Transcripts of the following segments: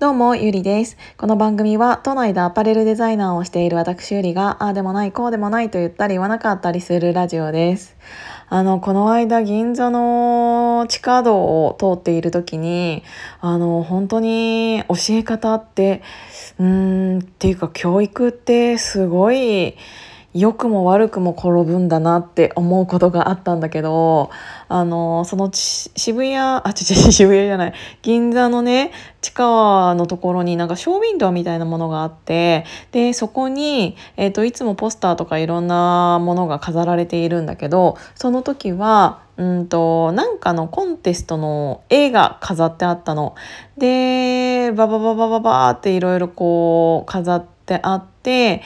どうも、ゆりです。この番組は、都内でアパレルデザイナーをしている私ゆりが、ああでもない、こうでもないと言ったり言わなかったりするラジオです。あの、この間、銀座の地下道を通っている時に、あの、本当に教え方って、うーん、っていうか教育ってすごい、良くも悪くも転ぶんだなって思うことがあったんだけどあのその渋谷あちち渋谷じゃない銀座のね地下のところになんかショーウィンドウみたいなものがあってでそこに、えーと、いつもポスターとかいろんなものが飾られているんだけどその時はうんとなんかのコンテストの絵が飾ってあったの。でババババババっていろいろこう飾ってあって、で、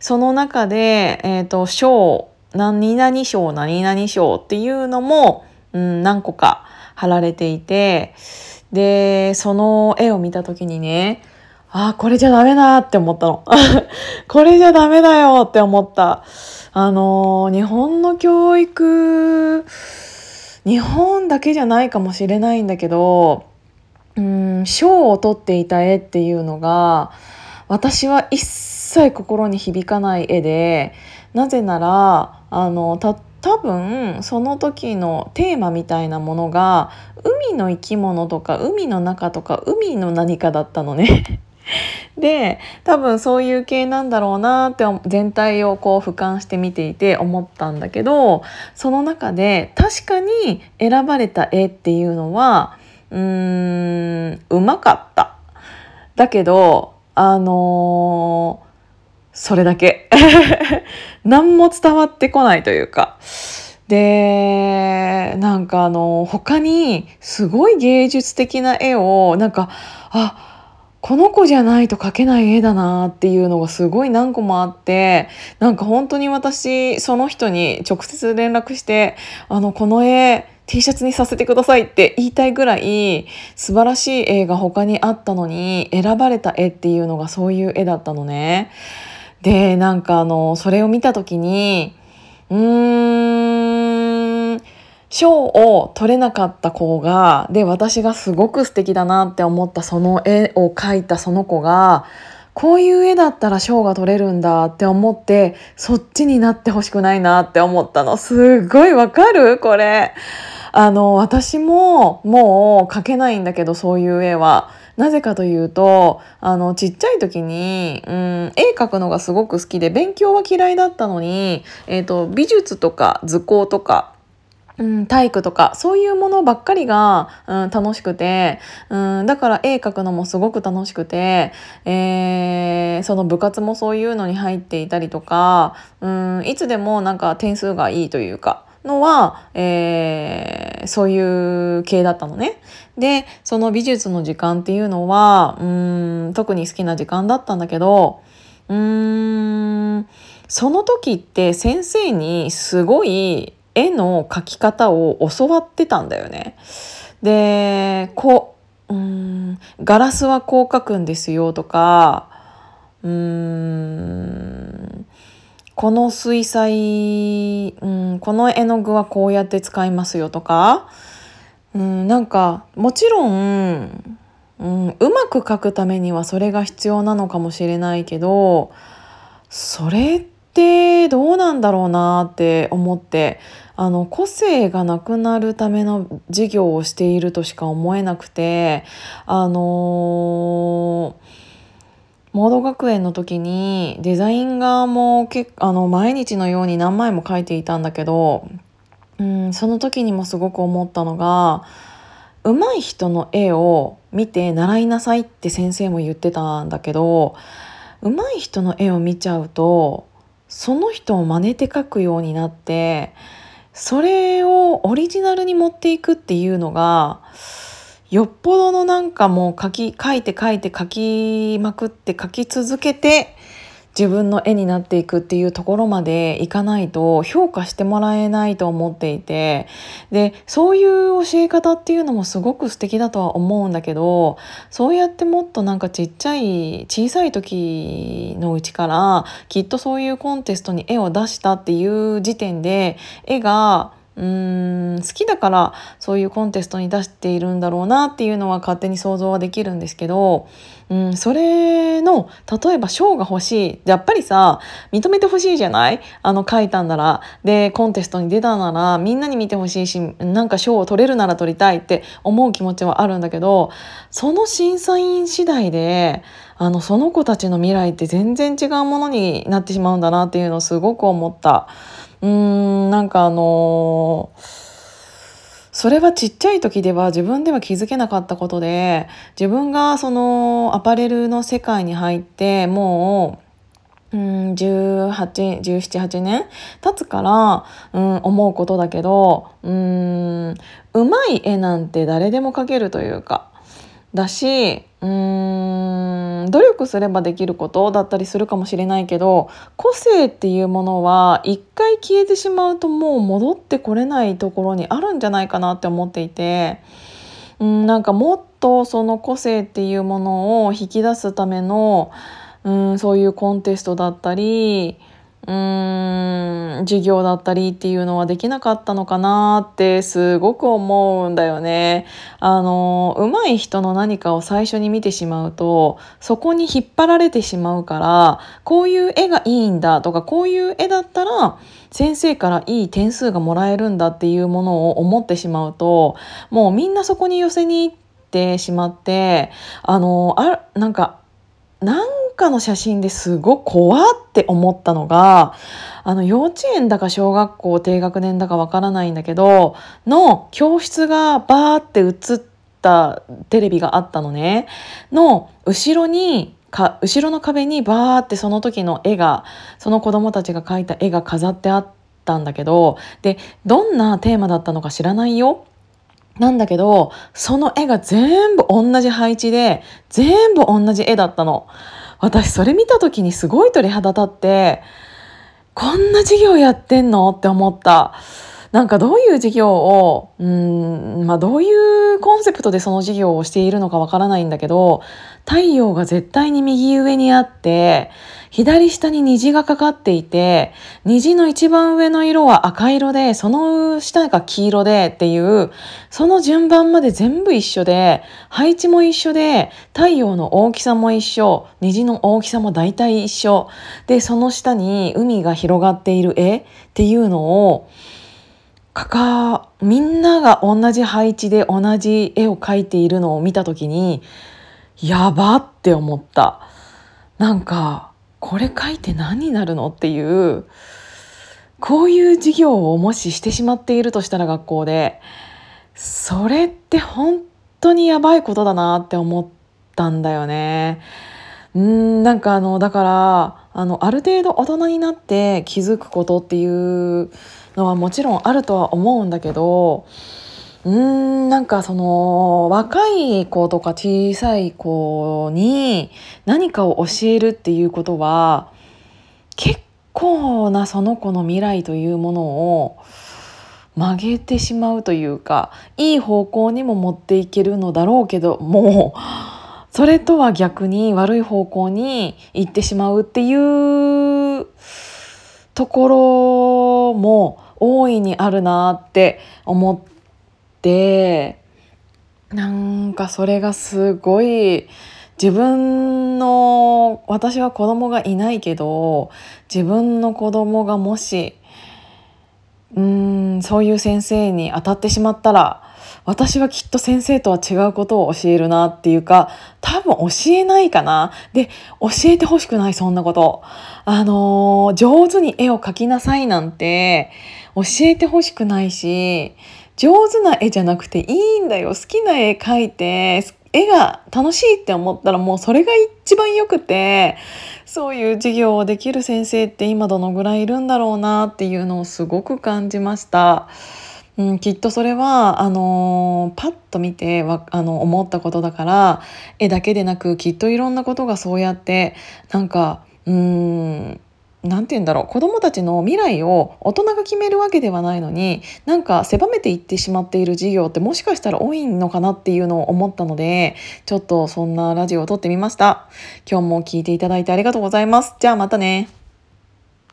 その中で、え、ー、と、賞、何々賞、何々賞っていうのも、うん、何個か貼られていて、で、その絵を見た時にね、ああ、これじゃダメだって思ったの。これじゃダメだよって思った。あの日本の教育、日本だけじゃないかもしれないんだけど、うん、賞を取っていた絵っていうのが、私は一切心に響かない絵でなぜならあのた多分その時のテーマみたいなものが海の生き物とか海の中とか海の何かだったのね。で多分そういう系なんだろうなって全体をこう俯瞰して見ていて思ったんだけどその中で確かに選ばれた絵っていうのはうーんうまかった。だけどあのー、それだけ。何も伝わってこないというか。でなんかあの他にすごい芸術的な絵をなんかあこの子じゃないと描けない絵だなっていうのがすごい何個もあってなんか本当に私その人に直接連絡してあのこの絵 T シャツにさせてくださいって言いたいぐらい素晴らしい絵が他にあったのに選ばれた絵っていうのがそういう絵だったのね。でなんかあのそれを見た時にうーん賞を取れなかった子がで私がすごく素敵だなって思ったその絵を描いたその子がこういう絵だったら賞が取れるんだって思ってそっちになってほしくないなって思ったの。すっごいわかる？これ。あの私ももう描けないんだけどそういう絵は。なぜかというとあのちっちゃい時に、うん、絵描くのがすごく好きで勉強は嫌いだったのに、えーと、美術とか図工とかうん、体育とかそういうものばっかりが、うん、楽しくて、うん、だから絵描くのもすごく楽しくて、えー、その部活もそういうのに入っていたりとか、うん、いつでもなんか点数がいいというか。のは、えー、そういう系だったのね。でその美術の時間っていうのはうん特に好きな時間だったんだけどうんその時って先生にすごい絵の描き方を教わってたんだよね。でこううんガラスはこう描くんですよとかうんこの水彩、うん、この絵の具はこうやって使いますよとか、うん、なんかもちろん、うん、うまく描くためにはそれが必要なのかもしれないけどそれってどうなんだろうなって思ってあの個性がなくなるための授業をしているとしか思えなくてあのーモード学園の時にデザイン画もけあの毎日のように何枚も描いていたんだけど、うん、その時にもすごく思ったのが上手い人の絵を見て習いなさいって先生も言ってたんだけど上手い人の絵を見ちゃうとその人を真似て描くようになってそれをオリジナルに持っていくっていうのがよっぽどのなんかもう書き書いて書いて書きまくって書き続けて自分の絵になっていくっていうところまでいかないと評価してもらえないと思っていてでそういう教え方っていうのもすごく素敵だとは思うんだけどそうやってもっとなんかちっちゃい小さい時のうちからきっとそういうコンテストに絵を出したっていう時点で絵がうん好きだからそういうコンテストに出しているんだろうなっていうのは勝手に想像はできるんですけど、うん、それの例えば賞が欲しい。やっぱりさ認めてほしいじゃない？あの書いたんなら。でコンテストに出たならみんなに見てほしいしなんか賞を取れるなら取りたいって思う気持ちはあるんだけどその審査員次第であのその子たちの未来って全然違うものになってしまうんだなっていうのをすごく思った。うーんなんかあのーそれはちっちゃい時では自分では気づけなかったことで自分がそのアパレルの世界に入ってもう、うん、1718年経つから、うん、思うことだけどうんうまい絵なんて誰でも描けるというかだしうーん努力すればできることだったりするかもしれないけど個性っていうものは一回消えてしまうともう戻ってこれないところにあるんじゃないかなって思っていてうんなんかもっとその個性っていうものを引き出すためのうんそういうコンテストだったりうーん授業だったりっていうのはできなかったのかなってすごく思うんだよね。あの上手い人の何かを最初に見てしまうとそこに引っ張られてしまうからこういう絵がいいんだとかこういう絵だったら先生からいい点数がもらえるんだっていうものを思ってしまうともうみんなそこに寄せに行ってしまってあのあなんかなんかの写真ですごく怖って思ったのがあの幼稚園だか小学校低学年だかわからないんだけどの教室がバーって映ったテレビがあったのねの後ろにか後ろの壁にバーってその時の絵がその子供たちが描いた絵が飾ってあったんだけどでどんなテーマだったのか知らないよなんだけど、その絵が全部同じ配置で、全部同じ絵だったの。私それ見た時にすごい鳥肌立って、こんな授業やってんのって思った。なんかどういう授業を、うん、まあどういうコンセプトでその授業をしているのかわからないんだけど、太陽が絶対に右上にあって、左下に虹がかかっていて、虹の一番上の色は赤色で、その下が黄色でっていう、その順番まで全部一緒で、配置も一緒で、太陽の大きさも一緒、虹の大きさも大体一緒。で、その下に海が広がっている絵っていうのを、かかみんなが同じ配置で同じ絵を描いているのを見た時にやばって思ったなんかこれ描いて何になるのっていうこういう授業をもししてしまっているとしたら学校でそれって本当にやばいことだなって思ったんだよね。うんなんかあのだからあのある程度大人になって気づくことっていうのはもちろんあるとは思うんだけどうーんなんかその若い子とか小さい子に何かを教えるっていうことは結構なその子の未来というものを曲げてしまうというかいい方向にも持っていけるのだろうけどもそれとは逆に悪い方向に行ってしまうっていうところも大いにあるなって思ってなんかそれがすごい自分の私は子供がいないけど自分の子供がもしうんそういう先生に当たってしまったら私はきっと先生とは違うことを教えるなっていうか多分教えないかな。で教えてほしくないそんなこと。あのー、上手に絵を描きなさいなんて教えてほしくないし上手な絵じゃなくていいんだよ好きな絵描いて絵が楽しいって思ったらもうそれが一番よくてそういう授業をできる先生って今どのぐらいいるんだろうなっていうのをすごく感じました。うん、きっとそれはあのー、パッと見てわあの思ったことだから絵だけでなくきっといろんなことがそうやってなんかうんなんて言うんだろう子どもたちの未来を大人が決めるわけではないのになんか狭めていってしまっている事業ってもしかしたら多いのかなっていうのを思ったのでちょっとそんなラジオを撮ってみました。今日も聴いていただいてありがとうございます。じゃあまたね。